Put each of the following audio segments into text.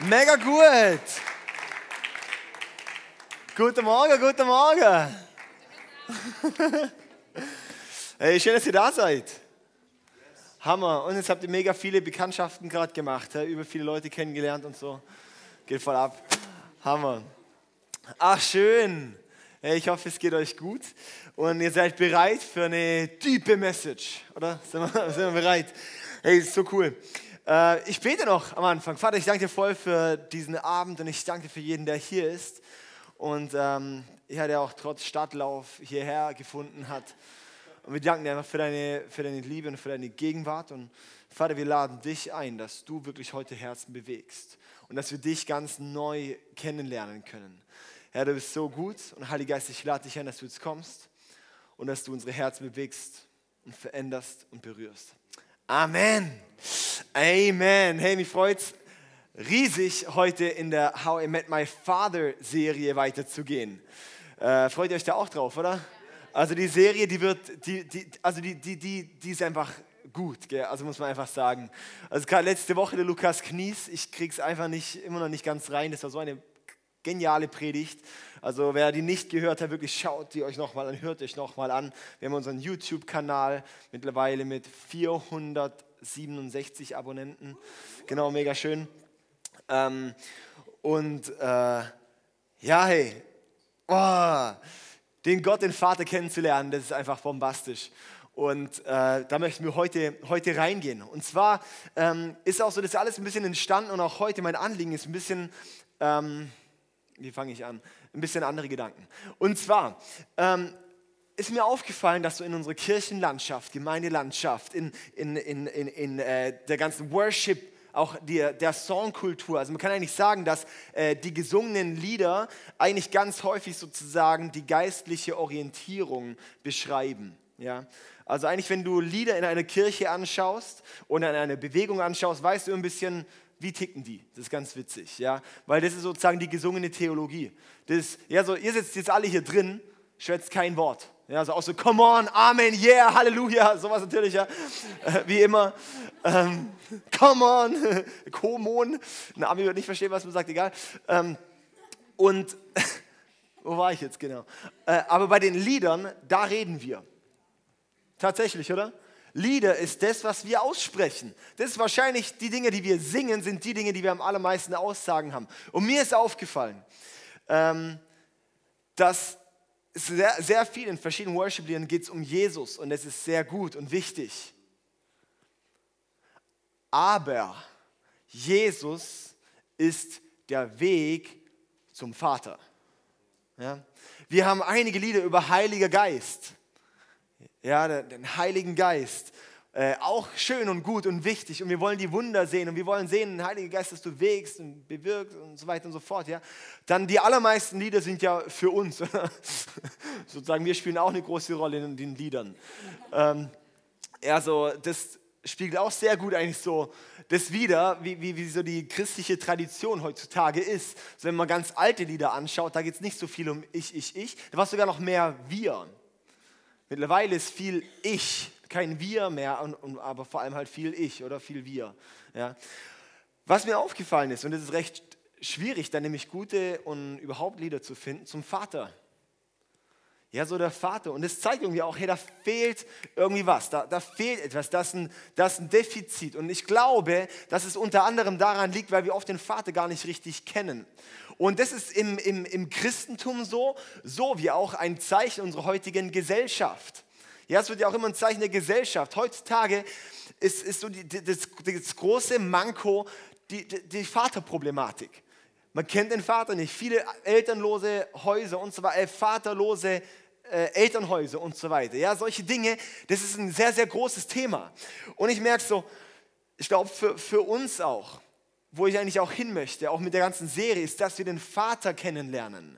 Mega gut. Guten Morgen, guten Morgen. Hey, schön, dass ihr da seid. Hammer. Und jetzt habt ihr mega viele Bekanntschaften gerade gemacht, über viele Leute kennengelernt und so. Geht voll ab. Hammer. Ach, schön. Ich hoffe, es geht euch gut und ihr seid bereit für eine tiefe Message, oder? Sind wir, sind wir bereit? Hey, ist so cool. Äh, ich bete noch am Anfang. Vater, ich danke dir voll für diesen Abend und ich danke für jeden, der hier ist und ähm, ja, der auch trotz Stadtlauf hierher gefunden hat. Und wir danken dir einfach für deine, für deine Liebe und für deine Gegenwart. Und Vater, wir laden dich ein, dass du wirklich heute Herzen bewegst und dass wir dich ganz neu kennenlernen können. Herr, du bist so gut und Heiliger Geist, ich lade dich ein, dass du jetzt kommst und dass du unsere Herzen bewegst und veränderst und berührst. Amen. Amen. Hey, mich freut's riesig, heute in der How I Met My Father Serie weiterzugehen. Äh, freut ihr euch da auch drauf, oder? Also die Serie, die wird, die, die, also die, die, die, die ist einfach gut, gell? also muss man einfach sagen. Also gerade letzte Woche der Lukas Knies, ich krieg's einfach nicht, immer noch nicht ganz rein. Das war so eine geniale Predigt. Also wer die nicht gehört hat, wirklich schaut die euch nochmal an, hört euch nochmal an. Wir haben unseren YouTube-Kanal mittlerweile mit 467 Abonnenten. Genau, mega schön. Ähm, und äh, ja, hey, oh, den Gott, den Vater kennenzulernen, das ist einfach bombastisch. Und äh, da möchten wir heute, heute reingehen. Und zwar ähm, ist auch so, das alles ein bisschen entstanden und auch heute mein Anliegen ist ein bisschen... Ähm, wie fange ich an? Ein bisschen andere Gedanken. Und zwar ähm, ist mir aufgefallen, dass so in unserer Kirchenlandschaft, Gemeindelandschaft, in, in, in, in, in äh, der ganzen Worship, auch die, der Songkultur, also man kann eigentlich sagen, dass äh, die gesungenen Lieder eigentlich ganz häufig sozusagen die geistliche Orientierung beschreiben. Ja? Also eigentlich, wenn du Lieder in einer Kirche anschaust oder in einer Bewegung anschaust, weißt du ein bisschen, wie ticken die? Das ist ganz witzig, ja, weil das ist sozusagen die gesungene Theologie. Das ja, so, ihr sitzt jetzt alle hier drin, schwätzt kein Wort. Ja, so auch so, come on, Amen, yeah, Halleluja, sowas natürlich, ja, äh, wie immer. Ähm, come on, Komon, ein Ami wird nicht verstehen, was man sagt, egal. Ähm, und, wo war ich jetzt genau? Äh, aber bei den Liedern, da reden wir. Tatsächlich, oder? Lieder ist das, was wir aussprechen. Das ist wahrscheinlich die Dinge, die wir singen, sind die Dinge, die wir am allermeisten Aussagen haben. Und mir ist aufgefallen, ähm, dass sehr, sehr viel in verschiedenen Worship-Liedern geht es um Jesus und das ist sehr gut und wichtig. Aber Jesus ist der Weg zum Vater. Ja? Wir haben einige Lieder über Heiliger Geist ja, den Heiligen Geist. Äh, auch schön und gut und wichtig und wir wollen die Wunder sehen und wir wollen sehen, Heiliger Geist, dass du wägst und bewirkst und so weiter und so fort. Ja? Dann die allermeisten Lieder sind ja für uns. Sozusagen, wir spielen auch eine große Rolle in den Liedern. Ähm, also das spiegelt auch sehr gut eigentlich so das wieder, wie, wie, wie so die christliche Tradition heutzutage ist. So, wenn man ganz alte Lieder anschaut, da geht es nicht so viel um ich, ich, ich, da war sogar noch mehr wir. Mittlerweile ist viel Ich, kein Wir mehr, und, und, aber vor allem halt viel Ich oder viel Wir. Ja. Was mir aufgefallen ist, und es ist recht schwierig, dann nämlich gute und überhaupt Lieder zu finden, zum Vater. Ja, so der Vater. Und das zeigt irgendwie auch, hey, da fehlt irgendwie was, da, da fehlt etwas, das ist, ein, das ist ein Defizit. Und ich glaube, dass es unter anderem daran liegt, weil wir oft den Vater gar nicht richtig kennen. Und das ist im, im, im Christentum so, so wie auch ein Zeichen unserer heutigen Gesellschaft. Ja, es wird ja auch immer ein Zeichen der Gesellschaft. Heutzutage ist, ist so die, das, das große Manko die, die Vaterproblematik. Man kennt den Vater nicht. Viele elternlose Häuser und so weiter, äh, vaterlose äh, Elternhäuser und so weiter. Ja, solche Dinge, das ist ein sehr, sehr großes Thema. Und ich merke so, ich glaube, für, für uns auch, wo ich eigentlich auch hin möchte, auch mit der ganzen Serie, ist, dass wir den Vater kennenlernen.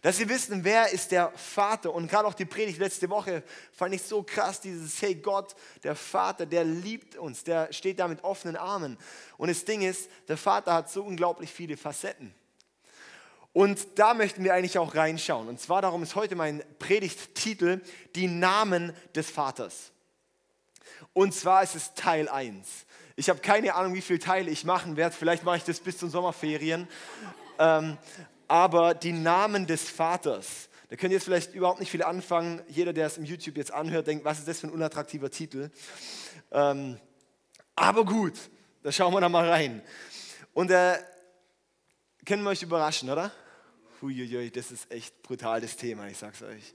Dass wir wissen, wer ist der Vater. Und gerade auch die Predigt letzte Woche fand ich so krass, dieses, hey Gott, der Vater, der liebt uns, der steht da mit offenen Armen. Und das Ding ist, der Vater hat so unglaublich viele Facetten. Und da möchten wir eigentlich auch reinschauen. Und zwar darum ist heute mein Predigttitel, die Namen des Vaters. Und zwar ist es Teil 1. Ich habe keine Ahnung, wie viele Teile ich machen werde. Vielleicht mache ich das bis zu Sommerferien. Ähm, aber die Namen des Vaters, da könnt ihr jetzt vielleicht überhaupt nicht viel anfangen. Jeder, der es im YouTube jetzt anhört, denkt, was ist das für ein unattraktiver Titel? Ähm, aber gut, da schauen wir da mal rein. Und äh, können wir euch überraschen, oder? Huiuiui, das ist echt brutal das Thema, ich sag's euch.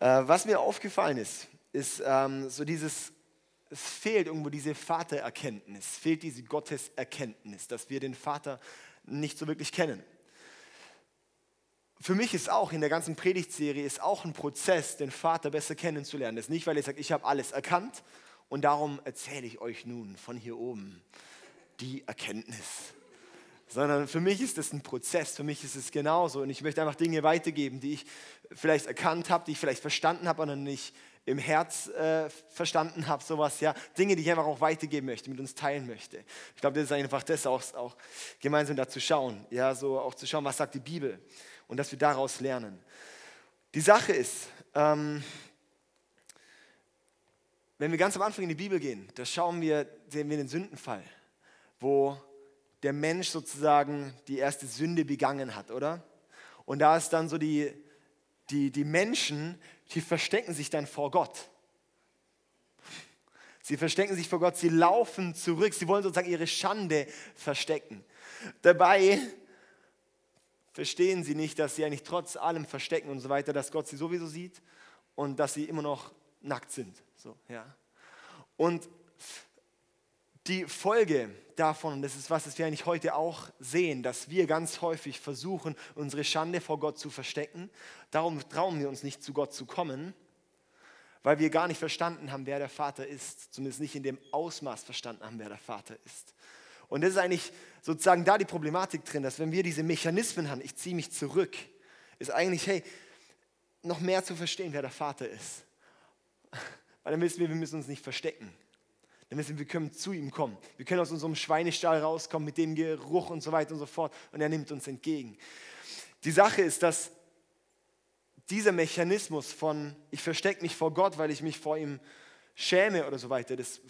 Äh, was mir aufgefallen ist, ist ähm, so dieses, es fehlt irgendwo diese Vatererkenntnis, fehlt diese Gotteserkenntnis, dass wir den Vater nicht so wirklich kennen für mich ist auch in der ganzen Predigtserie ist auch ein Prozess, den Vater besser kennenzulernen. Das ist nicht, weil ich sage, ich habe alles erkannt und darum erzähle ich euch nun von hier oben die Erkenntnis. Sondern für mich ist das ein Prozess, für mich ist es genauso. Und ich möchte einfach Dinge weitergeben, die ich vielleicht erkannt habe, die ich vielleicht verstanden habe, aber nicht im Herz äh, verstanden habe, sowas, ja. Dinge, die ich einfach auch weitergeben möchte, mit uns teilen möchte. Ich glaube, das ist einfach das auch, auch gemeinsam da zu schauen, ja, so auch zu schauen, was sagt die Bibel und dass wir daraus lernen. Die Sache ist, ähm, wenn wir ganz am Anfang in die Bibel gehen, da schauen wir, sehen wir den Sündenfall, wo der Mensch sozusagen die erste Sünde begangen hat, oder? Und da ist dann so die, die, die Menschen, die verstecken sich dann vor Gott. Sie verstecken sich vor Gott, sie laufen zurück, sie wollen sozusagen ihre Schande verstecken. Dabei verstehen sie nicht, dass sie eigentlich trotz allem Verstecken und so weiter, dass Gott sie sowieso sieht und dass sie immer noch nackt sind. So, ja. Und die Folge davon, und das ist was, das wir eigentlich heute auch sehen, dass wir ganz häufig versuchen, unsere Schande vor Gott zu verstecken. Darum trauen wir uns nicht zu Gott zu kommen, weil wir gar nicht verstanden haben, wer der Vater ist. Zumindest nicht in dem Ausmaß verstanden haben, wer der Vater ist. Und das ist eigentlich sozusagen da die Problematik drin, dass wenn wir diese Mechanismen haben, ich ziehe mich zurück, ist eigentlich, hey, noch mehr zu verstehen, wer der Vater ist. Weil dann wissen wir, wir müssen uns nicht verstecken. Dann wissen wir, wir können zu ihm kommen. Wir können aus unserem Schweinestall rauskommen mit dem Geruch und so weiter und so fort. Und er nimmt uns entgegen. Die Sache ist, dass dieser Mechanismus von, ich verstecke mich vor Gott, weil ich mich vor ihm schäme oder so weiter, das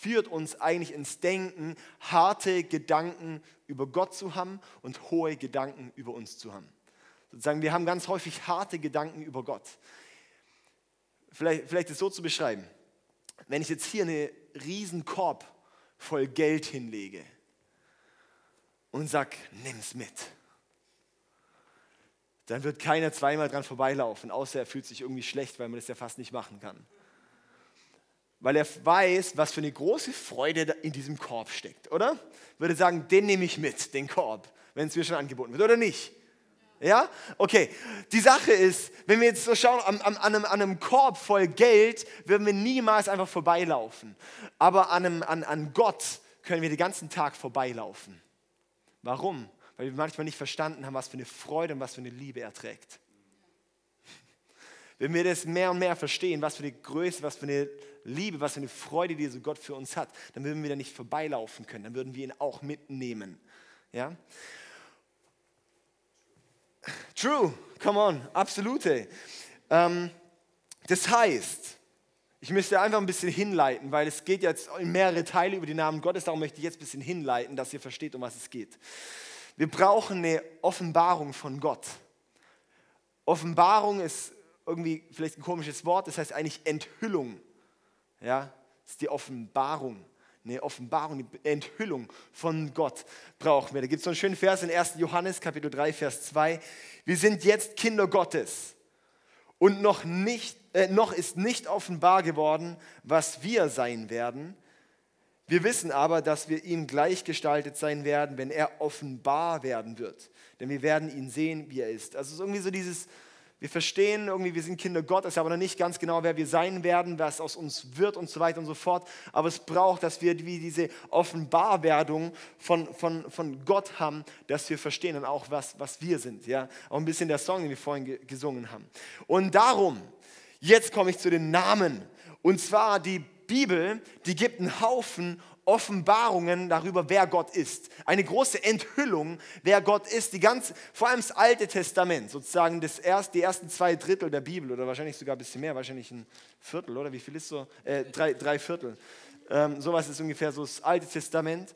führt uns eigentlich ins Denken, harte Gedanken über Gott zu haben und hohe Gedanken über uns zu haben. Sozusagen, wir haben ganz häufig harte Gedanken über Gott. Vielleicht, vielleicht ist es so zu beschreiben, wenn ich jetzt hier einen riesen Korb voll Geld hinlege und sage, nimm es mit, dann wird keiner zweimal dran vorbeilaufen, außer er fühlt sich irgendwie schlecht, weil man das ja fast nicht machen kann weil er weiß, was für eine große Freude in diesem Korb steckt, oder? Würde sagen, den nehme ich mit, den Korb, wenn es mir schon angeboten wird, oder nicht? Ja? Okay. Die Sache ist, wenn wir jetzt so schauen, an, an, einem, an einem, Korb voll Geld, würden wir niemals einfach vorbeilaufen. Aber an, einem, an, an Gott können wir den ganzen Tag vorbeilaufen. Warum? Weil wir manchmal nicht verstanden haben, was für eine Freude und was für eine Liebe er trägt. Wenn wir das mehr und mehr verstehen, was für eine Größe, was für eine Liebe, was für eine Freude diese Gott für uns hat, dann würden wir da nicht vorbeilaufen können, dann würden wir ihn auch mitnehmen. Ja? True, come on, absolute. Ähm, das heißt, ich müsste einfach ein bisschen hinleiten, weil es geht jetzt in mehrere Teile über die Namen Gottes, darum möchte ich jetzt ein bisschen hinleiten, dass ihr versteht, um was es geht. Wir brauchen eine Offenbarung von Gott. Offenbarung ist irgendwie vielleicht ein komisches Wort, das heißt eigentlich Enthüllung. Ja, das ist die Offenbarung. Eine Offenbarung, die Enthüllung von Gott brauchen wir. Da gibt es so einen schönen Vers in 1. Johannes, Kapitel 3, Vers 2. Wir sind jetzt Kinder Gottes und noch, nicht, äh, noch ist nicht offenbar geworden, was wir sein werden. Wir wissen aber, dass wir ihm gleichgestaltet sein werden, wenn er offenbar werden wird. Denn wir werden ihn sehen, wie er ist. Also es ist irgendwie so dieses, wir verstehen irgendwie, wir sind Kinder Gottes, aber noch nicht ganz genau, wer wir sein werden, was aus uns wird und so weiter und so fort. Aber es braucht, dass wir wie diese Offenbarwerdung von, von, von Gott haben, dass wir verstehen dann auch, was, was wir sind. Ja? Auch ein bisschen der Song, den wir vorhin gesungen haben. Und darum, jetzt komme ich zu den Namen. Und zwar die Bibel, die gibt einen Haufen Offenbarungen darüber, wer Gott ist. Eine große Enthüllung, wer Gott ist. Die ganz, vor allem das Alte Testament, sozusagen das erst, die ersten zwei Drittel der Bibel oder wahrscheinlich sogar ein bisschen mehr, wahrscheinlich ein Viertel, oder wie viel ist so? Äh, drei, drei Viertel. Ähm, sowas ist ungefähr so das Alte Testament,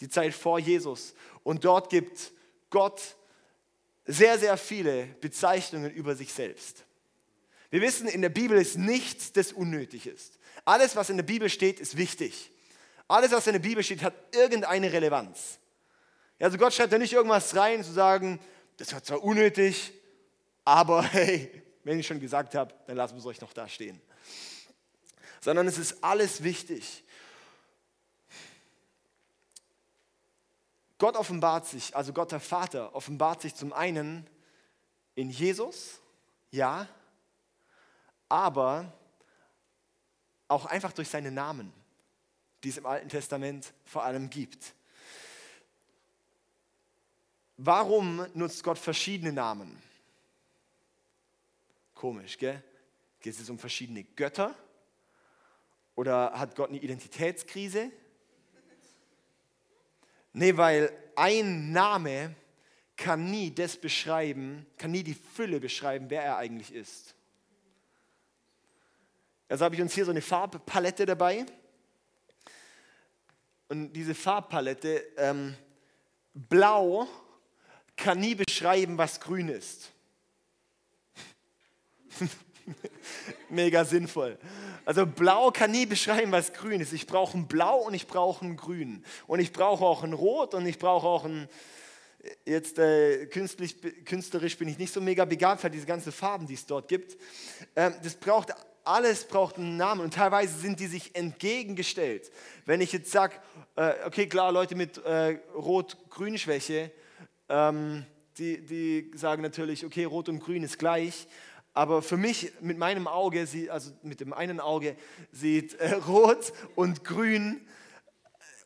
die Zeit vor Jesus. Und dort gibt Gott sehr, sehr viele Bezeichnungen über sich selbst. Wir wissen, in der Bibel ist nichts, das unnötig ist. Alles, was in der Bibel steht, ist wichtig. Alles, was in der Bibel steht, hat irgendeine Relevanz. Also Gott schreibt da nicht irgendwas rein, zu sagen, das war zwar unnötig, aber hey, wenn ich schon gesagt habe, dann lassen wir es euch noch da stehen. Sondern es ist alles wichtig. Gott offenbart sich, also Gott der Vater offenbart sich zum einen in Jesus, ja, aber auch einfach durch seine Namen, die es im Alten Testament vor allem gibt. Warum nutzt Gott verschiedene Namen? Komisch, gell? Geht es um verschiedene Götter? Oder hat Gott eine Identitätskrise? Nee, weil ein Name kann nie das beschreiben, kann nie die Fülle beschreiben, wer er eigentlich ist. Also habe ich uns hier so eine Farbpalette dabei. Und diese Farbpalette, ähm, blau, kann nie beschreiben, was grün ist. Mega sinnvoll. Also blau kann nie beschreiben, was grün ist. Ich brauche ein Blau und ich brauche ein Grün. Und ich brauche auch ein Rot und ich brauche auch ein, jetzt äh, künstlich, künstlerisch bin ich nicht so mega begabt für diese ganzen Farben, die es dort gibt. Ähm, das braucht, alles braucht einen Namen und teilweise sind die sich entgegengestellt. Wenn ich jetzt sage, äh, okay klar, Leute mit äh, Rot-Grün-Schwäche, ähm, die, die sagen natürlich, okay, Rot und Grün ist gleich. Aber für mich mit meinem Auge, also mit dem einen Auge, sieht äh, Rot und Grün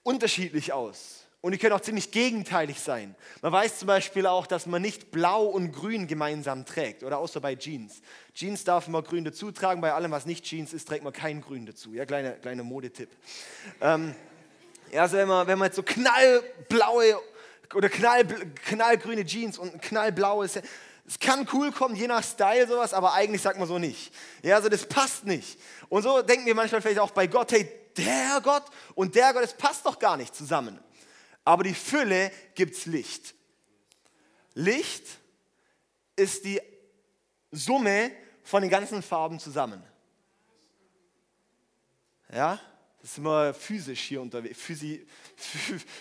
unterschiedlich aus. Und die können auch ziemlich gegenteilig sein. Man weiß zum Beispiel auch, dass man nicht Blau und Grün gemeinsam trägt, oder außer bei Jeans. Jeans darf man Grün dazu tragen, bei allem, was nicht Jeans ist, trägt man kein Grün dazu. Ja, kleiner kleine Modetipp. Ähm, also wenn man, wenn man jetzt so knallblaue oder knall, knallgrüne Jeans und knallblaues, es kann cool kommen, je nach Style sowas, aber eigentlich sagt man so nicht. Ja, also das passt nicht. Und so denken wir manchmal vielleicht auch bei Gott, hey, der Gott und der Gott, das passt doch gar nicht zusammen. Aber die Fülle gibt's Licht. Licht ist die Summe von den ganzen Farben zusammen. Ja? Das sind wir physisch hier unterwegs, physi,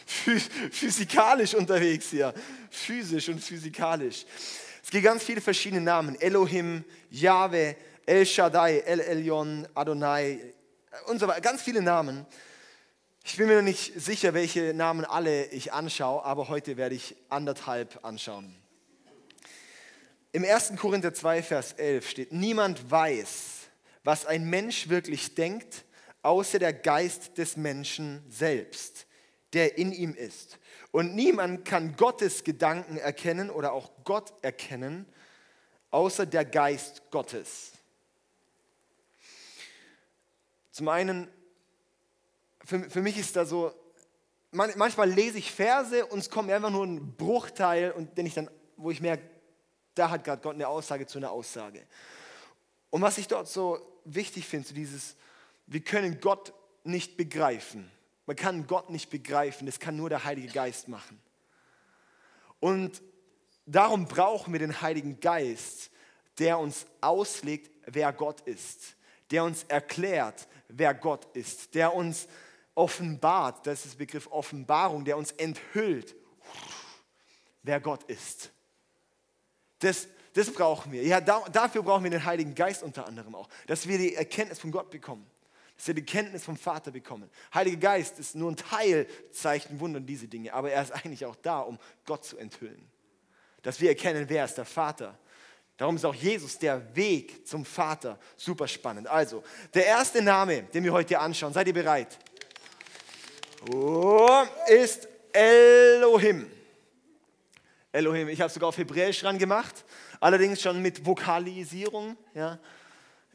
physikalisch unterwegs hier. Physisch und physikalisch. Es gibt ganz viele verschiedene Namen. Elohim, Yahweh, El Shaddai, El Elyon, Adonai und so weiter. Ganz viele Namen. Ich bin mir noch nicht sicher, welche Namen alle ich anschaue, aber heute werde ich anderthalb anschauen. Im 1. Korinther 2, Vers 11 steht, niemand weiß, was ein Mensch wirklich denkt, außer der Geist des Menschen selbst, der in ihm ist. Und niemand kann Gottes Gedanken erkennen oder auch Gott erkennen, außer der Geist Gottes. Zum einen, für, für mich ist da so, manchmal lese ich Verse und es kommt einfach nur ein Bruchteil, und den ich dann, wo ich merke, da hat gerade Gott eine Aussage zu einer Aussage. Und was ich dort so wichtig finde, so dieses, wir können Gott nicht begreifen. Man kann Gott nicht begreifen, das kann nur der Heilige Geist machen. Und darum brauchen wir den Heiligen Geist, der uns auslegt, wer Gott ist, der uns erklärt, wer Gott ist, der uns offenbart, das ist der Begriff Offenbarung, der uns enthüllt, wer Gott ist. Das, das brauchen wir. Ja, da, dafür brauchen wir den Heiligen Geist unter anderem auch, dass wir die Erkenntnis von Gott bekommen dass wir die Kenntnis vom Vater bekommen. Heiliger Geist ist nur ein Teil, Zeichen, Wunder und diese Dinge, aber er ist eigentlich auch da, um Gott zu enthüllen. Dass wir erkennen, wer ist der Vater. Darum ist auch Jesus der Weg zum Vater super spannend. Also, der erste Name, den wir heute anschauen, seid ihr bereit? Ist Elohim. Elohim, ich habe sogar auf Hebräisch ran gemacht, allerdings schon mit Vokalisierung. Ja.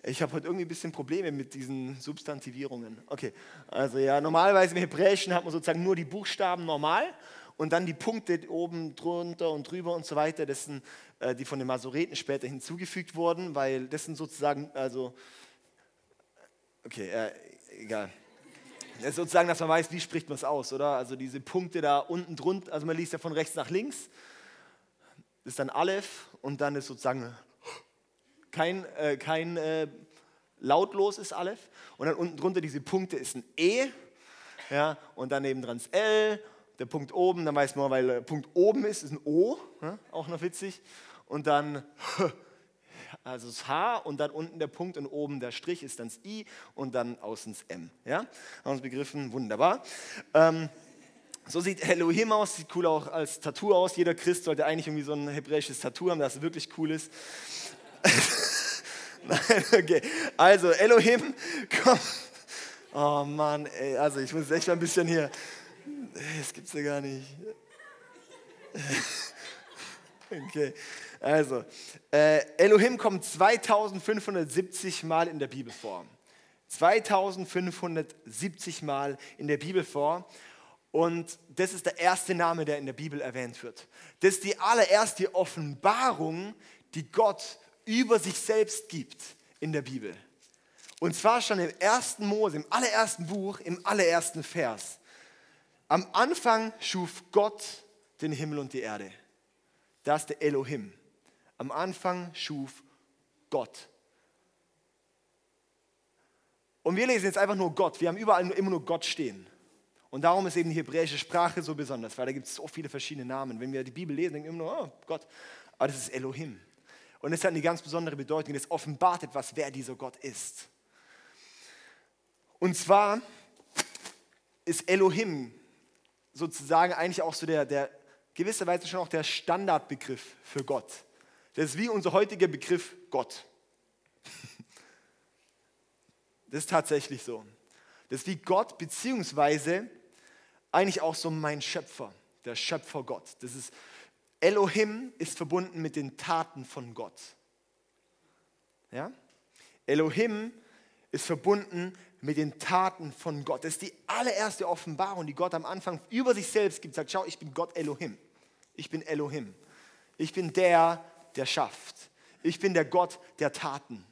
Ich habe heute irgendwie ein bisschen Probleme mit diesen Substantivierungen. Okay, also ja, normalerweise im Hebräischen hat man sozusagen nur die Buchstaben normal und dann die Punkte oben drunter und drüber und so weiter. Das sind äh, die von den Masoreten später hinzugefügt wurden, weil das sind sozusagen, also, okay, äh, egal. Das ist sozusagen, dass man weiß, wie spricht man es aus, oder? Also diese Punkte da unten drunter, also man liest ja von rechts nach links, das ist dann Aleph und dann ist sozusagen kein, äh, kein äh, lautlos ist Aleph. Und dann unten drunter diese Punkte ist ein E ja, und dann neben dran ist L, der Punkt oben, dann weiß man, weil der Punkt oben ist, ist ein O, ja, auch noch witzig. Und dann also das H und dann unten der Punkt und oben der Strich ist dann das I und dann außen das M. Ja? Haben wir uns begriffen? Wunderbar. Ähm, so sieht Elohim aus, sieht cool auch als Tattoo aus. Jeder Christ sollte eigentlich irgendwie so ein hebräisches Tattoo haben, das wirklich cool ist. Nein, okay. Also Elohim, komm. Oh Mann, ey, also ich muss echt mal ein bisschen hier. Das gibt's ja gar nicht. Okay, also äh, Elohim kommt 2570 Mal in der Bibel vor. 2570 Mal in der Bibel vor. Und das ist der erste Name, der in der Bibel erwähnt wird. Das ist die allererste Offenbarung, die Gott über sich selbst gibt in der Bibel. Und zwar schon im ersten Mose, im allerersten Buch, im allerersten Vers. Am Anfang schuf Gott den Himmel und die Erde. Das ist der Elohim. Am Anfang schuf Gott. Und wir lesen jetzt einfach nur Gott. Wir haben überall immer nur Gott stehen. Und darum ist eben die hebräische Sprache so besonders, weil da gibt es so viele verschiedene Namen. Wenn wir die Bibel lesen, denken wir immer nur, oh Gott. Aber das ist Elohim. Und es hat eine ganz besondere Bedeutung. Es offenbart etwas, wer dieser Gott ist. Und zwar ist Elohim sozusagen eigentlich auch so der, der gewisserweise schon auch der Standardbegriff für Gott. Das ist wie unser heutiger Begriff Gott. Das ist tatsächlich so. Das ist wie Gott, beziehungsweise eigentlich auch so mein Schöpfer, der Schöpfer Gott. Das ist, Elohim ist verbunden mit den Taten von Gott. Ja? Elohim ist verbunden mit den Taten von Gott. Das ist die allererste Offenbarung, die Gott am Anfang über sich selbst gibt. Sagt, schau, ich bin Gott Elohim. Ich bin Elohim. Ich bin der, der schafft. Ich bin der Gott der Taten.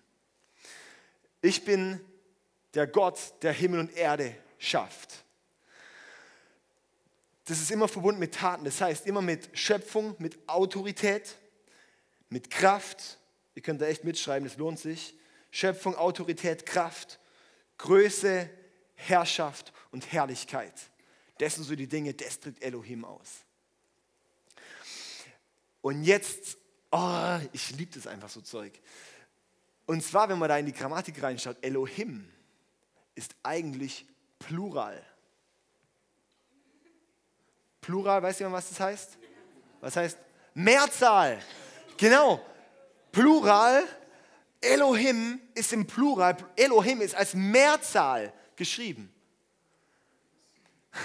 Ich bin der Gott, der Himmel und Erde schafft. Das ist immer verbunden mit Taten, das heißt immer mit Schöpfung, mit Autorität, mit Kraft. Ihr könnt da echt mitschreiben, das lohnt sich. Schöpfung, Autorität, Kraft, Größe, Herrschaft und Herrlichkeit. Das sind so die Dinge, das drückt Elohim aus. Und jetzt, oh, ich liebe das einfach so Zeug. Und zwar, wenn man da in die Grammatik reinschaut, Elohim ist eigentlich Plural. Plural, weißt du, was das heißt? Was heißt Mehrzahl? Genau. Plural, Elohim ist im Plural, Elohim ist als Mehrzahl geschrieben.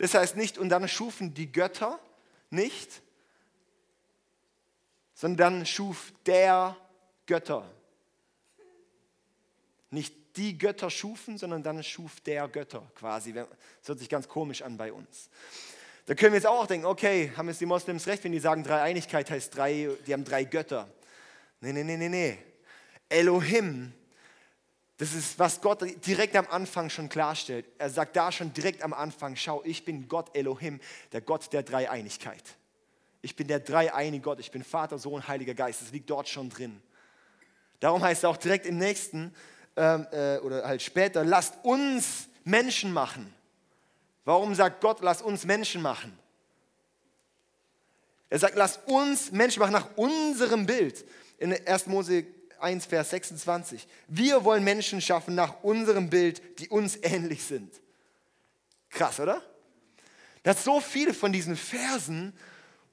Das heißt nicht, und dann schufen die Götter nicht, sondern schuf der Götter. Nicht die Götter schufen, sondern dann schuf der Götter quasi. Das hört sich ganz komisch an bei uns. Da können wir jetzt auch denken, okay, haben jetzt die Moslems recht, wenn die sagen, Dreieinigkeit heißt drei, die haben drei Götter. Nee, nee, nee, nee, nee. Elohim, das ist, was Gott direkt am Anfang schon klarstellt. Er sagt da schon direkt am Anfang, schau, ich bin Gott Elohim, der Gott der Dreieinigkeit. Ich bin der dreieinige Gott, ich bin Vater, Sohn, Heiliger Geist. Das liegt dort schon drin. Darum heißt es auch direkt im nächsten ähm, äh, oder halt später, lasst uns Menschen machen. Warum sagt Gott, lasst uns Menschen machen? Er sagt, lasst uns Menschen machen nach unserem Bild. In 1. Mose 1, Vers 26. Wir wollen Menschen schaffen nach unserem Bild, die uns ähnlich sind. Krass, oder? Das so viele von diesen Versen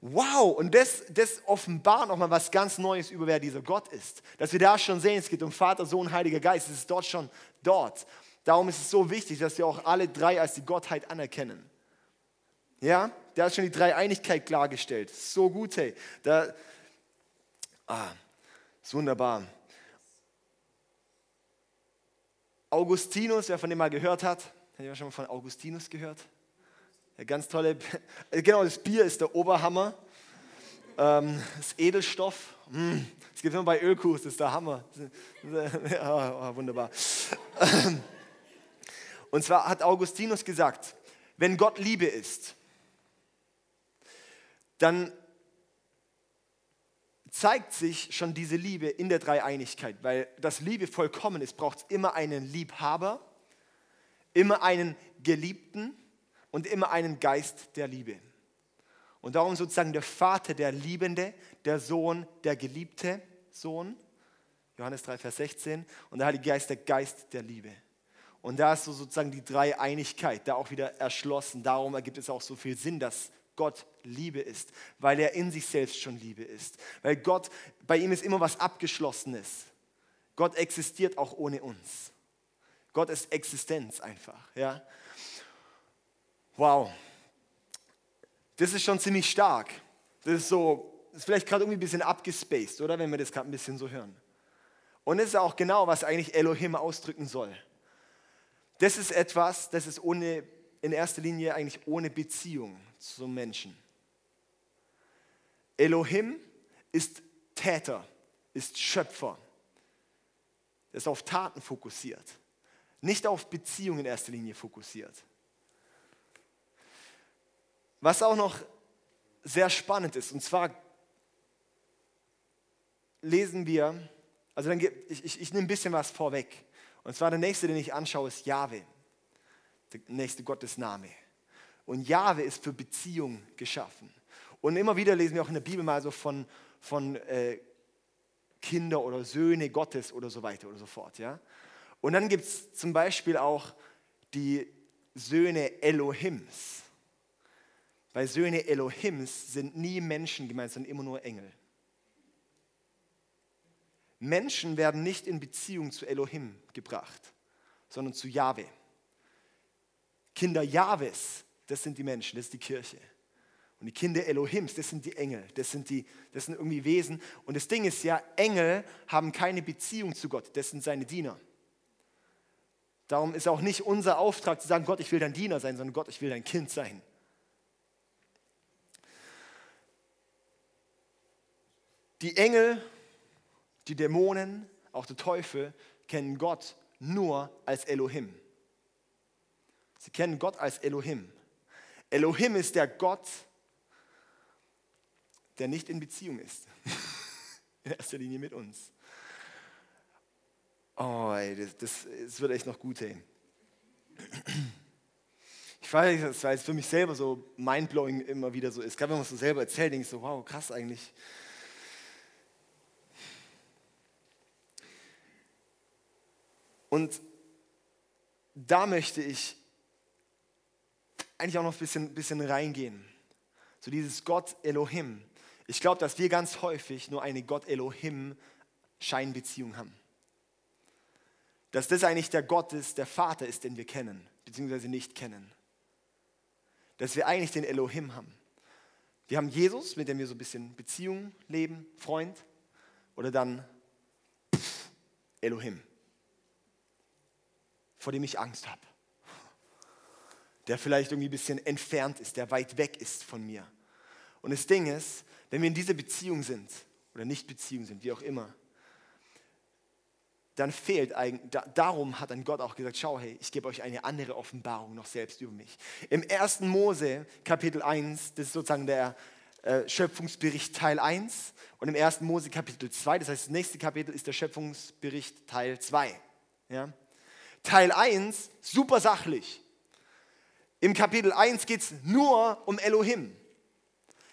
Wow, und das, das offenbart nochmal was ganz Neues über wer dieser Gott ist. Dass wir da schon sehen, es geht um Vater, Sohn, Heiliger Geist, es ist dort schon dort. Darum ist es so wichtig, dass wir auch alle drei als die Gottheit anerkennen. Ja, der hat schon die Dreieinigkeit klargestellt. So gut, hey. Da, ah, ist wunderbar. Augustinus, wer von dem mal gehört hat, hat ihr schon mal von Augustinus gehört? Ja, ganz tolle, genau, das Bier ist der Oberhammer. Ähm, das Edelstoff, mm, das gibt es immer bei Ölkuchen, das ist der Hammer. Ja, oh, wunderbar. Und zwar hat Augustinus gesagt, wenn Gott Liebe ist, dann zeigt sich schon diese Liebe in der Dreieinigkeit, weil das Liebe vollkommen ist, braucht es immer einen Liebhaber, immer einen Geliebten und immer einen Geist der Liebe. Und darum sozusagen der Vater, der Liebende, der Sohn, der geliebte Sohn, Johannes 3, Vers 16, und der Heilige Geist, der Geist der Liebe. Und da ist so sozusagen die Dreieinigkeit da auch wieder erschlossen. Darum ergibt es auch so viel Sinn, dass Gott Liebe ist, weil er in sich selbst schon Liebe ist. Weil Gott, bei ihm ist immer was Abgeschlossenes. Gott existiert auch ohne uns. Gott ist Existenz einfach. Ja? Wow. Das ist schon ziemlich stark. Das ist so, das ist vielleicht gerade irgendwie ein bisschen abgespaced, oder? Wenn wir das gerade ein bisschen so hören. Und das ist auch genau, was eigentlich Elohim ausdrücken soll. Das ist etwas, das ist ohne, in erster Linie eigentlich ohne Beziehung zum Menschen. Elohim ist Täter, ist Schöpfer. Er ist auf Taten fokussiert, nicht auf Beziehungen in erster Linie fokussiert. Was auch noch sehr spannend ist, und zwar lesen wir, also dann, ich, ich, ich nehme ein bisschen was vorweg. Und zwar der nächste, den ich anschaue, ist Jahwe, der nächste Gottesname. Und Jahwe ist für Beziehung geschaffen. Und immer wieder lesen wir auch in der Bibel mal so von, von äh, Kinder oder Söhne Gottes oder so weiter oder so fort. Ja? Und dann gibt es zum Beispiel auch die Söhne Elohims. Bei Söhne Elohims sind nie Menschen gemeint, sondern immer nur Engel. Menschen werden nicht in Beziehung zu Elohim gebracht, sondern zu Jahwe. Kinder Jahwes das sind die Menschen, das ist die Kirche. Und die Kinder Elohims, das sind die Engel, das sind, die, das sind irgendwie Wesen. Und das Ding ist ja, Engel haben keine Beziehung zu Gott, das sind seine Diener. Darum ist auch nicht unser Auftrag zu sagen, Gott, ich will dein Diener sein, sondern Gott, ich will dein Kind sein. Die Engel, die Dämonen, auch der Teufel kennen Gott nur als Elohim. Sie kennen Gott als Elohim. Elohim ist der Gott, der nicht in Beziehung ist. in erster Linie mit uns. Oh, ey, das, das, das wird echt noch gut, ey. Ich weiß, das war jetzt für mich selber so mindblowing immer wieder so ist. Gerade wenn man es so selber erzählt, denke ich so, wow, krass eigentlich. Und da möchte ich eigentlich auch noch ein bisschen, bisschen reingehen. So dieses Gott Elohim. Ich glaube, dass wir ganz häufig nur eine Gott Elohim Scheinbeziehung haben. Dass das eigentlich der Gott ist, der Vater ist, den wir kennen, beziehungsweise nicht kennen. Dass wir eigentlich den Elohim haben. Wir haben Jesus, mit dem wir so ein bisschen Beziehung leben, Freund, oder dann Elohim, vor dem ich Angst habe der vielleicht irgendwie ein bisschen entfernt ist, der weit weg ist von mir. Und das Ding ist, wenn wir in dieser Beziehung sind oder nicht Beziehung sind, wie auch immer, dann fehlt eigentlich, darum hat dann Gott auch gesagt, schau, hey, ich gebe euch eine andere Offenbarung noch selbst über mich. Im 1. Mose, Kapitel 1, das ist sozusagen der äh, Schöpfungsbericht Teil 1 und im 1. Mose, Kapitel 2, das heißt, das nächste Kapitel ist der Schöpfungsbericht Teil 2. Ja? Teil 1, super sachlich. Im Kapitel 1 geht es nur um Elohim.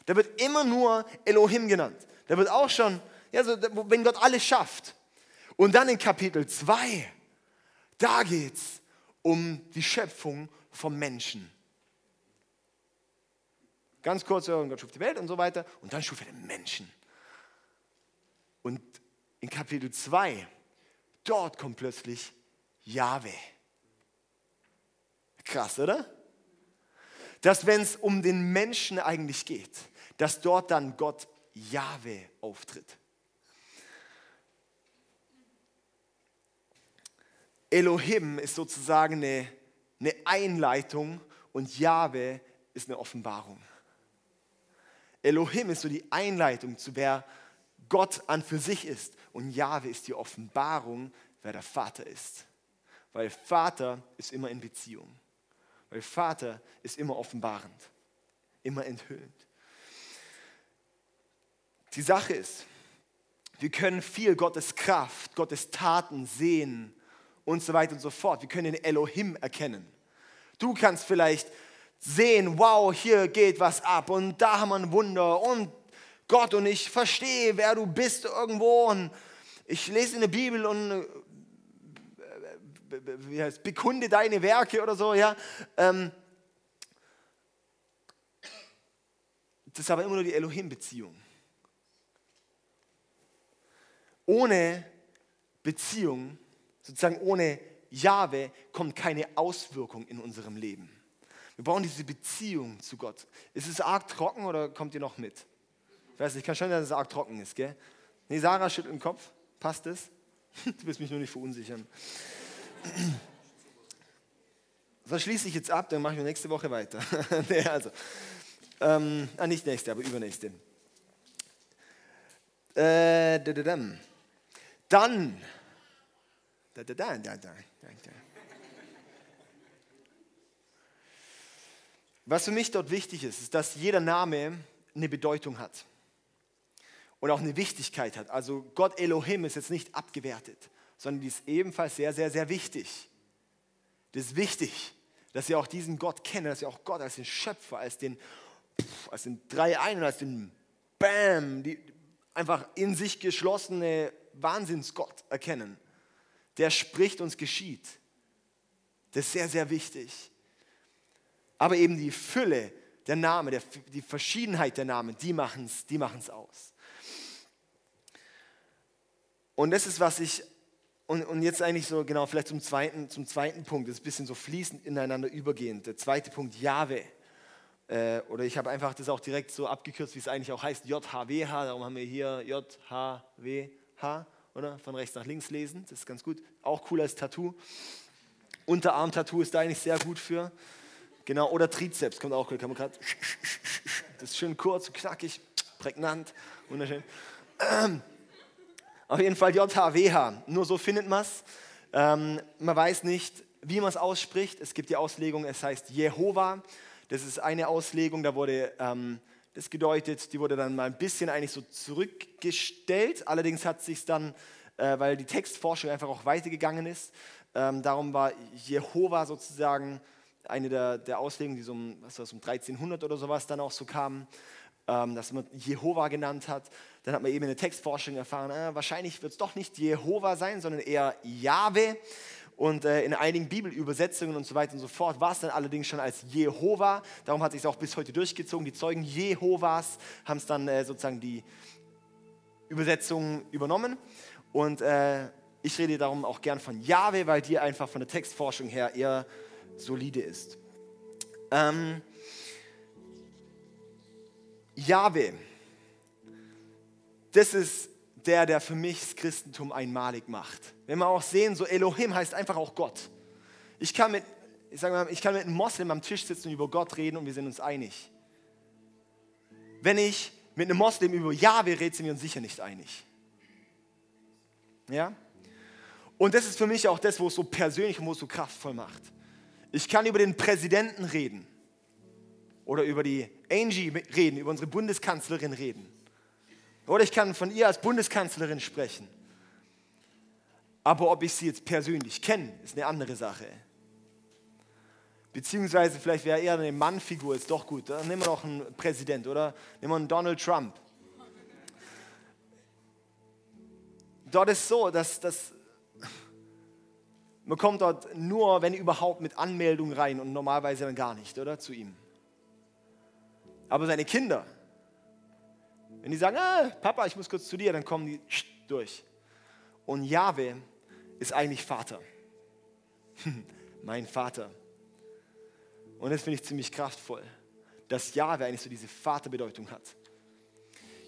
Da wird immer nur Elohim genannt. Da wird auch schon, ja, so, wenn Gott alles schafft. Und dann in Kapitel 2, da geht es um die Schöpfung vom Menschen. Ganz kurz, Gott schuf die Welt und so weiter. Und dann schuf er den Menschen. Und in Kapitel 2, dort kommt plötzlich Jahwe. Krass, oder? dass wenn es um den Menschen eigentlich geht, dass dort dann Gott Jahwe auftritt. Elohim ist sozusagen eine, eine Einleitung und Jahwe ist eine Offenbarung. Elohim ist so die Einleitung zu wer Gott an für sich ist und Jahwe ist die Offenbarung, wer der Vater ist. Weil Vater ist immer in Beziehung. Weil Vater ist immer offenbarend, immer enthüllend. Die Sache ist, wir können viel Gottes Kraft, Gottes Taten sehen und so weiter und so fort. Wir können den Elohim erkennen. Du kannst vielleicht sehen, wow, hier geht was ab und da haben wir ein Wunder und Gott und ich verstehe, wer du bist irgendwo und ich lese in der Bibel und wie heißt, bekunde deine Werke oder so, ja. Ähm, das ist aber immer nur die Elohim-Beziehung. Ohne Beziehung, sozusagen ohne Jahwe, kommt keine Auswirkung in unserem Leben. Wir brauchen diese Beziehung zu Gott. Ist es arg trocken oder kommt ihr noch mit? Ich weiß nicht, kann schon dass es arg trocken ist, gell? Nee, Sarah schüttelt den Kopf. Passt es? Du wirst mich nur nicht verunsichern. So schließe ich jetzt ab, dann machen wir nächste Woche weiter. nee, also, ähm, ah, nicht nächste, aber übernächste. Äh, dann, da, da, da, da, da, was für mich dort wichtig ist, ist, dass jeder Name eine Bedeutung hat und auch eine Wichtigkeit hat. Also Gott Elohim ist jetzt nicht abgewertet, sondern die ist ebenfalls sehr, sehr, sehr wichtig. Das ist wichtig, dass ihr auch diesen Gott kennt, dass ihr auch Gott als den Schöpfer, als den, als den drei und als den Bam, die einfach in sich geschlossene Wahnsinnsgott erkennen. Der spricht uns geschieht. Das ist sehr, sehr wichtig. Aber eben die Fülle der Namen, der, die Verschiedenheit der Namen, die machen es die aus. Und das ist, was ich, und, und jetzt eigentlich so, genau, vielleicht zum zweiten, zum zweiten Punkt, das ist ein bisschen so fließend ineinander übergehend. Der zweite Punkt, Jahwe. Äh, oder ich habe einfach das auch direkt so abgekürzt, wie es eigentlich auch heißt, JHWH, darum haben wir hier JHWH, oder? Von rechts nach links lesen, das ist ganz gut. Auch cool als Tattoo. Unterarm-Tattoo ist da eigentlich sehr gut für. Genau, oder Trizeps kommt auch kann man gerade. Das ist schön kurz, knackig, prägnant, wunderschön. Ähm, auf jeden Fall JHWH, nur so findet man es. Ähm, man weiß nicht, wie man es ausspricht. Es gibt die Auslegung, es heißt Jehova. Das ist eine Auslegung, da wurde ähm, das gedeutet, die wurde dann mal ein bisschen eigentlich so zurückgestellt. Allerdings hat sich dann, äh, weil die Textforschung einfach auch weitergegangen ist, ähm, darum war Jehova sozusagen eine der, der Auslegungen, die so um, was war um 1300 oder sowas dann auch so kamen ähm, dass man Jehova genannt hat. Dann hat man eben in der Textforschung erfahren, äh, wahrscheinlich wird es doch nicht Jehova sein, sondern eher Jahwe. Und äh, in einigen Bibelübersetzungen und so weiter und so fort war es dann allerdings schon als Jehova. Darum hat sich es auch bis heute durchgezogen. Die Zeugen Jehovas haben es dann äh, sozusagen die Übersetzung übernommen. Und äh, ich rede darum auch gern von Jahwe, weil die einfach von der Textforschung her eher solide ist. Ähm, Jahwe, das ist der, der für mich das Christentum einmalig macht. Wenn wir auch sehen, so Elohim heißt einfach auch Gott. Ich kann mit, ich sage mal, ich kann mit einem Moslem am Tisch sitzen und über Gott reden und wir sind uns einig. Wenn ich mit einem Moslem über Jahwe rede, sind wir uns sicher nicht einig. Ja? Und das ist für mich auch das, wo es so persönlich und wo es so kraftvoll macht. Ich kann über den Präsidenten reden oder über die Angie reden, über unsere Bundeskanzlerin reden. Oder ich kann von ihr als Bundeskanzlerin sprechen. Aber ob ich sie jetzt persönlich kenne, ist eine andere Sache. Beziehungsweise vielleicht wäre eher eine Mannfigur ist doch gut. Dann nehmen wir noch einen Präsident oder nehmen wir einen Donald Trump. Dort ist so, dass, dass man kommt dort nur, wenn überhaupt, mit Anmeldung rein und normalerweise dann gar nicht, oder? Zu ihm. Aber seine Kinder, wenn die sagen, ah, Papa, ich muss kurz zu dir, dann kommen die durch. Und Jahwe ist eigentlich Vater. mein Vater. Und das finde ich ziemlich kraftvoll, dass Jahwe eigentlich so diese Vaterbedeutung hat.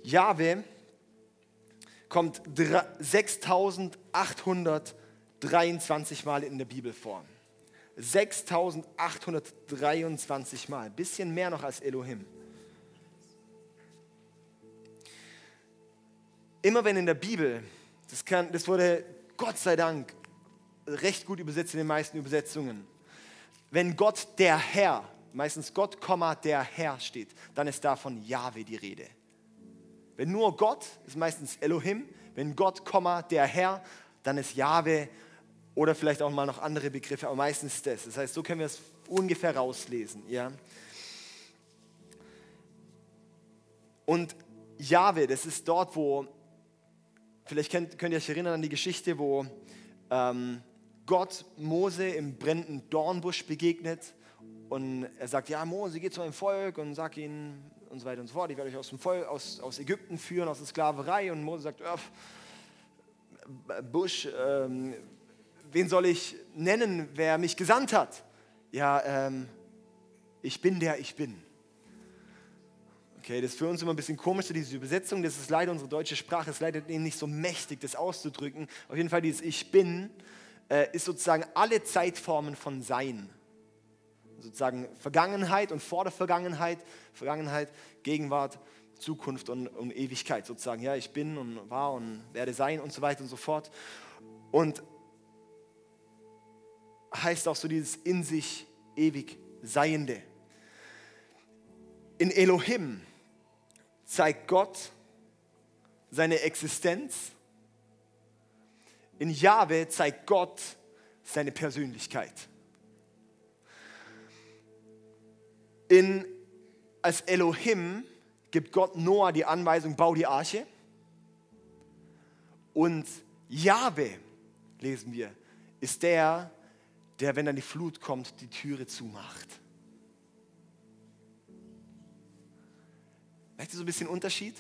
Jahwe kommt 6823 Mal in der Bibel vor. 6823 Mal, bisschen mehr noch als Elohim. Immer wenn in der Bibel, das, kann, das wurde Gott sei Dank recht gut übersetzt in den meisten Übersetzungen. Wenn Gott der Herr, meistens Gott, der Herr steht, dann ist da von Jahwe die Rede. Wenn nur Gott, ist meistens Elohim, wenn Gott, der Herr, dann ist Jahwe oder vielleicht auch mal noch andere Begriffe, aber meistens das. Das heißt, so können wir es ungefähr rauslesen. Ja? Und Jahwe, das ist dort, wo, vielleicht könnt, könnt ihr euch erinnern an die Geschichte, wo ähm, Gott Mose im brennenden Dornbusch begegnet und er sagt, ja Mose, geh zu meinem Volk und sag ihnen und so weiter und so fort, ich werde euch aus, dem Volk, aus, aus Ägypten führen, aus der Sklaverei und Mose sagt, Busch, ähm, wen soll ich nennen, wer mich gesandt hat? Ja, ähm, ich bin der ich bin. Okay, das ist für uns immer ein bisschen komisch, diese Übersetzung. Das ist leider unsere deutsche Sprache, ist leider nicht so mächtig, das auszudrücken. Auf jeden Fall, dieses Ich bin äh, ist sozusagen alle Zeitformen von Sein. Sozusagen Vergangenheit und vor der Vergangenheit, Vergangenheit, Gegenwart, Zukunft und, und Ewigkeit sozusagen. Ja, ich bin und war und werde sein und so weiter und so fort. Und heißt auch so dieses in sich ewig Seiende. In Elohim zeigt Gott seine Existenz. In Jahwe zeigt Gott seine Persönlichkeit. In, als Elohim gibt Gott Noah die Anweisung, bau die Arche. Und Jahwe, lesen wir, ist der, der, wenn dann die Flut kommt, die Türe zumacht. Merkt ihr so ein bisschen Unterschied?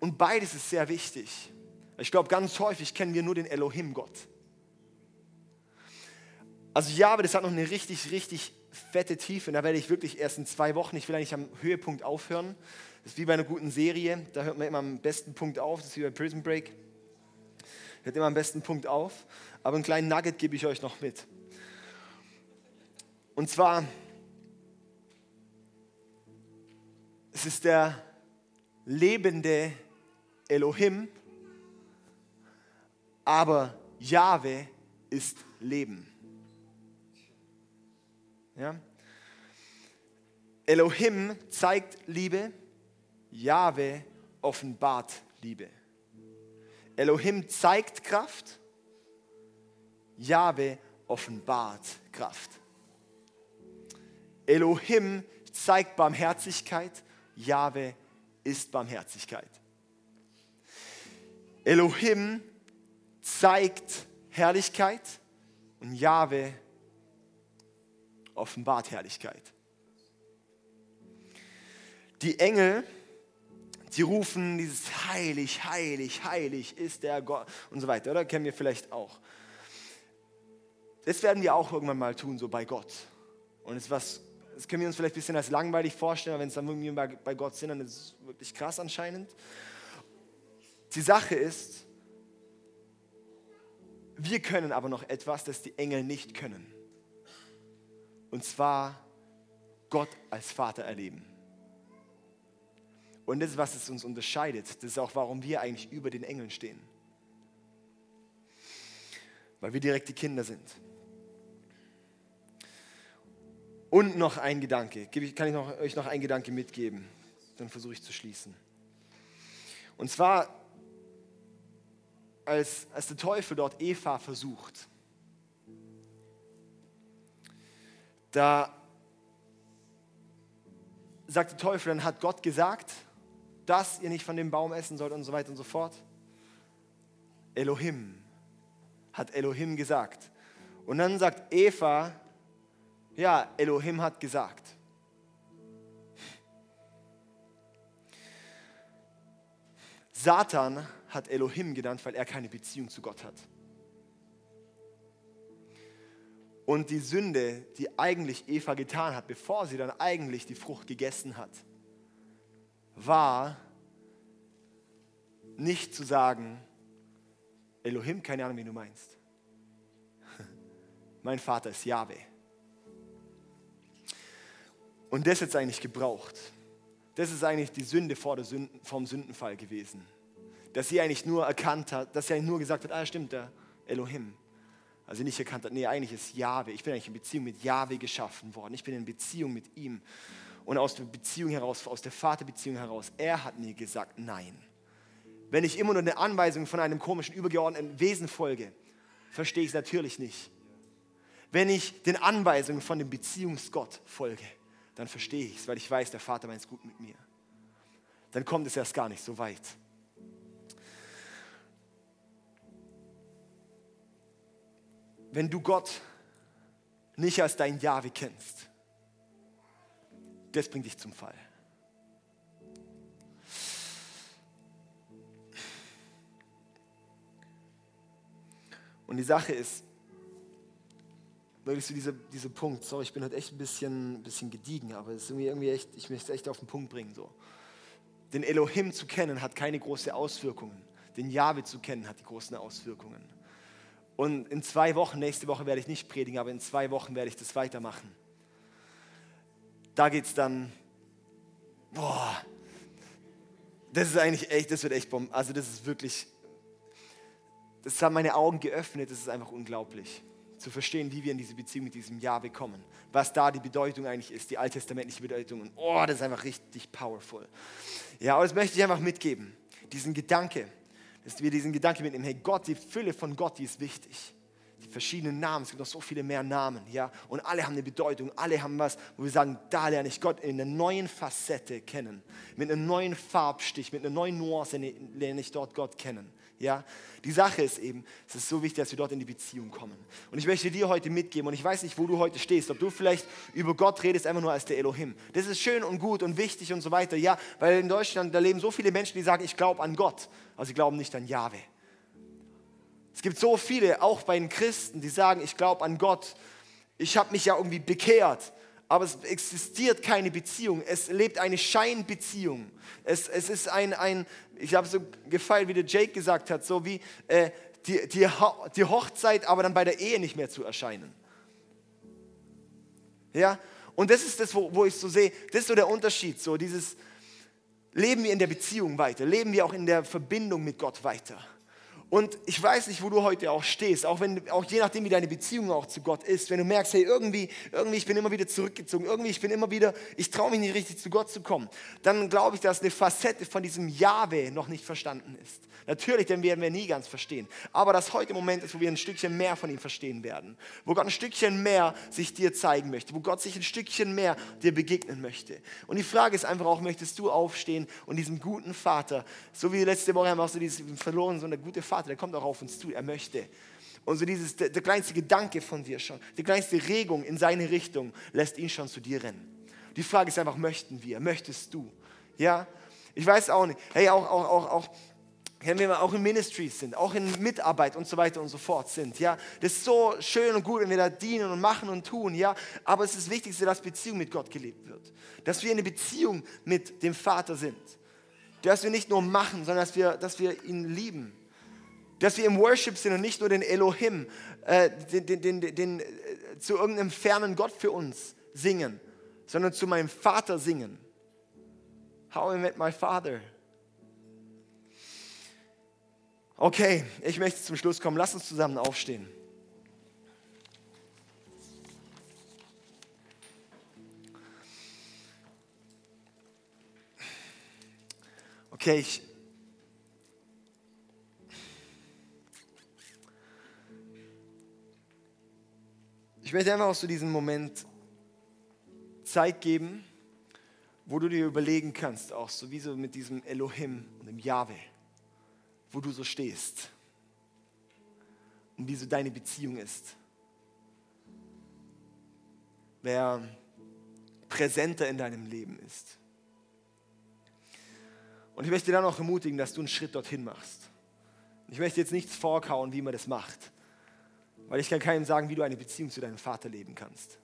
Und beides ist sehr wichtig. Ich glaube, ganz häufig kennen wir nur den Elohim-Gott. Also Jahwe, das hat noch eine richtig, richtig fette Tiefe. Und da werde ich wirklich erst in zwei Wochen, ich will eigentlich am Höhepunkt aufhören. Das ist wie bei einer guten Serie, da hört man immer am besten Punkt auf. Das ist wie bei Prison Break. Hört immer am besten Punkt auf. Aber einen kleinen Nugget gebe ich euch noch mit. Und zwar, es ist der lebende Elohim, aber Jahwe ist Leben. Ja? Elohim zeigt Liebe, Jahwe offenbart Liebe. Elohim zeigt Kraft, Jahwe offenbart Kraft. Elohim zeigt Barmherzigkeit, Jahwe ist Barmherzigkeit. Elohim zeigt Herrlichkeit und Jahwe offenbart Herrlichkeit. Die Engel, die rufen dieses heilig, heilig, heilig ist der Gott und so weiter, oder? Kennen wir vielleicht auch. Das werden wir auch irgendwann mal tun, so bei Gott. Und es was, das können wir uns vielleicht ein bisschen als langweilig vorstellen, aber wenn es dann irgendwie bei, Gott sind, dann ist es wirklich krass anscheinend. Die Sache ist, wir können aber noch etwas, das die Engel nicht können. Und zwar Gott als Vater erleben. Und das ist, was es uns unterscheidet. Das ist auch, warum wir eigentlich über den Engeln stehen. Weil wir direkte Kinder sind. Und noch ein Gedanke. Kann ich noch, euch noch einen Gedanke mitgeben? Dann versuche ich zu schließen. Und zwar, als, als der Teufel dort Eva versucht, da sagt der Teufel, dann hat Gott gesagt, dass ihr nicht von dem Baum essen sollt und so weiter und so fort. Elohim hat Elohim gesagt. Und dann sagt Eva, ja, Elohim hat gesagt. Satan hat Elohim genannt, weil er keine Beziehung zu Gott hat. Und die Sünde, die eigentlich Eva getan hat, bevor sie dann eigentlich die Frucht gegessen hat, war nicht zu sagen, Elohim, keine Ahnung, wie du meinst. Mein Vater ist Yahweh. Und das ist eigentlich gebraucht. Das ist eigentlich die Sünde vor der Sünden, vom Sündenfall gewesen. dass sie eigentlich nur erkannt hat, dass sie eigentlich nur gesagt hat, ah stimmt, der Elohim. Also nicht erkannt hat, nee, eigentlich ist Jahwe. Ich bin eigentlich in Beziehung mit Jahwe geschaffen worden. Ich bin in Beziehung mit ihm. Und aus der Beziehung heraus, aus der Vaterbeziehung heraus, er hat mir gesagt, nein. Wenn ich immer nur eine Anweisung von einem komischen, übergeordneten Wesen folge, verstehe ich es natürlich nicht. Wenn ich den Anweisungen von dem Beziehungsgott folge, dann verstehe ich es, weil ich weiß, der Vater meint es gut mit mir. Dann kommt es erst gar nicht so weit. wenn du Gott nicht als dein Jahwe kennst, das bringt dich zum Fall. Und die Sache ist, wirklich so dieser, dieser Punkt, sorry, ich bin heute echt ein bisschen, bisschen gediegen, aber es ist irgendwie, irgendwie echt, ich möchte es echt auf den Punkt bringen. So. Den Elohim zu kennen hat keine großen Auswirkungen. Den Jahwe zu kennen hat die großen Auswirkungen. Und in zwei Wochen, nächste Woche werde ich nicht predigen, aber in zwei Wochen werde ich das weitermachen. Da geht es dann, boah, das ist eigentlich echt, das wird echt bomben. Also das ist wirklich, das hat meine Augen geöffnet, das ist einfach unglaublich. Zu verstehen, wie wir in diese Beziehung mit diesem Ja bekommen. Was da die Bedeutung eigentlich ist, die alttestamentliche Bedeutung. Und oh, das ist einfach richtig powerful. Ja, aber das möchte ich einfach mitgeben. Diesen Gedanke, dass wir diesen Gedanken mitnehmen, hey Gott, die Fülle von Gott, die ist wichtig. Die verschiedenen Namen, es gibt noch so viele mehr Namen, ja, und alle haben eine Bedeutung, alle haben was, wo wir sagen, da lerne ich Gott in einer neuen Facette kennen, mit einem neuen Farbstich, mit einer neuen Nuance lerne ich dort Gott kennen. Ja? Die Sache ist eben, es ist so wichtig, dass wir dort in die Beziehung kommen. Und ich möchte dir heute mitgeben, und ich weiß nicht, wo du heute stehst, ob du vielleicht über Gott redest, einfach nur als der Elohim. Das ist schön und gut und wichtig und so weiter, ja, weil in Deutschland, da leben so viele Menschen, die sagen, ich glaube an Gott, aber sie glauben nicht an Jahwe. Es gibt so viele, auch bei den Christen, die sagen, ich glaube an Gott, ich habe mich ja irgendwie bekehrt, aber es existiert keine Beziehung. Es lebt eine Scheinbeziehung. Es, es ist ein, ein ich habe so gefeiert, wie der Jake gesagt hat, so wie äh, die, die, die Hochzeit, aber dann bei der Ehe nicht mehr zu erscheinen. Ja, und das ist das, wo, wo ich so sehe, das ist so der Unterschied, so dieses, leben wir in der Beziehung weiter, leben wir auch in der Verbindung mit Gott weiter. Und ich weiß nicht, wo du heute auch stehst, auch, wenn, auch je nachdem, wie deine Beziehung auch zu Gott ist, wenn du merkst, hey, irgendwie, irgendwie, ich bin immer wieder zurückgezogen, irgendwie, ich bin immer wieder, ich traue mich nicht richtig zu Gott zu kommen, dann glaube ich, dass eine Facette von diesem Jahwe noch nicht verstanden ist. Natürlich, den werden wir nie ganz verstehen, aber dass heute im Moment ist, wo wir ein Stückchen mehr von ihm verstehen werden, wo Gott ein Stückchen mehr sich dir zeigen möchte, wo Gott sich ein Stückchen mehr dir begegnen möchte. Und die Frage ist einfach auch, möchtest du aufstehen und diesem guten Vater, so wie letzte Woche haben wir auch so diesen verloren, so eine gute Vater, Vater, der kommt auch auf uns zu, er möchte. Und so dieses, der, der kleinste Gedanke von dir schon, die kleinste Regung in seine Richtung lässt ihn schon zu dir rennen. Die Frage ist einfach, möchten wir, möchtest du? Ja, ich weiß auch nicht, hey, auch, auch, auch, auch wenn wir auch in Ministries sind, auch in Mitarbeit und so weiter und so fort sind, ja, das ist so schön und gut, wenn wir da dienen und machen und tun, ja, aber es ist das Wichtigste, dass Beziehung mit Gott gelebt wird, dass wir in eine Beziehung mit dem Vater sind, dass wir nicht nur machen, sondern dass wir, dass wir ihn lieben, dass wir im Worship sind und nicht nur den Elohim, äh, den, den, den, den, äh, zu irgendeinem fernen Gott für uns singen, sondern zu meinem Vater singen. How I met my father. Okay, ich möchte zum Schluss kommen. Lass uns zusammen aufstehen. Okay, ich Ich möchte einfach auch so diesen Moment Zeit geben, wo du dir überlegen kannst, auch so wie so mit diesem Elohim und dem Jahwe, wo du so stehst und wie so deine Beziehung ist. Wer präsenter in deinem Leben ist. Und ich möchte dann auch ermutigen, dass du einen Schritt dorthin machst. Ich möchte jetzt nichts vorkauen, wie man das macht. Weil ich kann keinem sagen, wie du eine Beziehung zu deinem Vater leben kannst.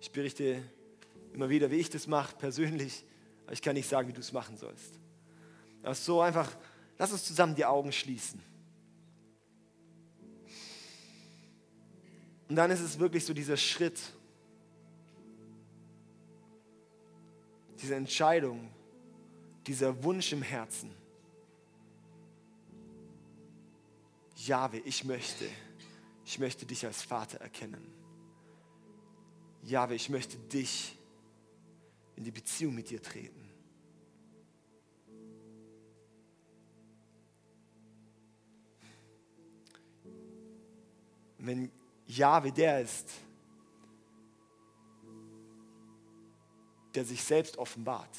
Ich berichte immer wieder, wie ich das mache, persönlich, aber ich kann nicht sagen, wie du es machen sollst. Ist so einfach, lass uns zusammen die Augen schließen. Und dann ist es wirklich so dieser Schritt, diese Entscheidung, dieser Wunsch im Herzen, Jahwe, ich möchte, ich möchte dich als Vater erkennen. Jahwe, ich möchte dich in die Beziehung mit dir treten. Wenn Jahwe der ist, der sich selbst offenbart,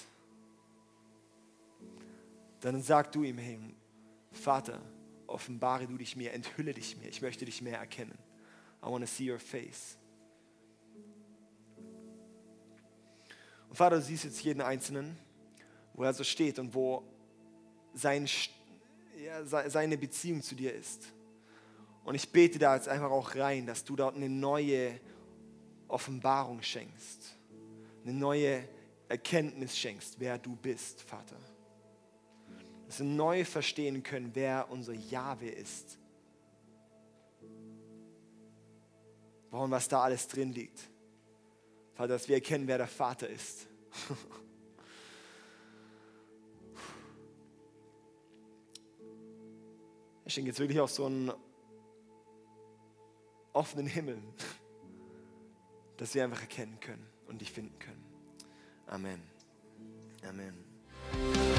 dann sag du ihm, hey, Vater, offenbare du dich mir, enthülle dich mir, ich möchte dich mehr erkennen. I want to see your face. Und Vater, du siehst jetzt jeden Einzelnen, wo er so steht und wo sein, ja, seine Beziehung zu dir ist. Und ich bete da jetzt einfach auch rein, dass du dort eine neue Offenbarung schenkst, eine neue Erkenntnis schenkst, wer du bist, Vater. Dass wir neu verstehen können, wer unser Jahwe ist. Warum, was da alles drin liegt. Vater, dass wir erkennen, wer der Vater ist. Ich schenke jetzt wirklich auch so einen offenen Himmel, dass wir einfach erkennen können und dich finden können. Amen. Amen.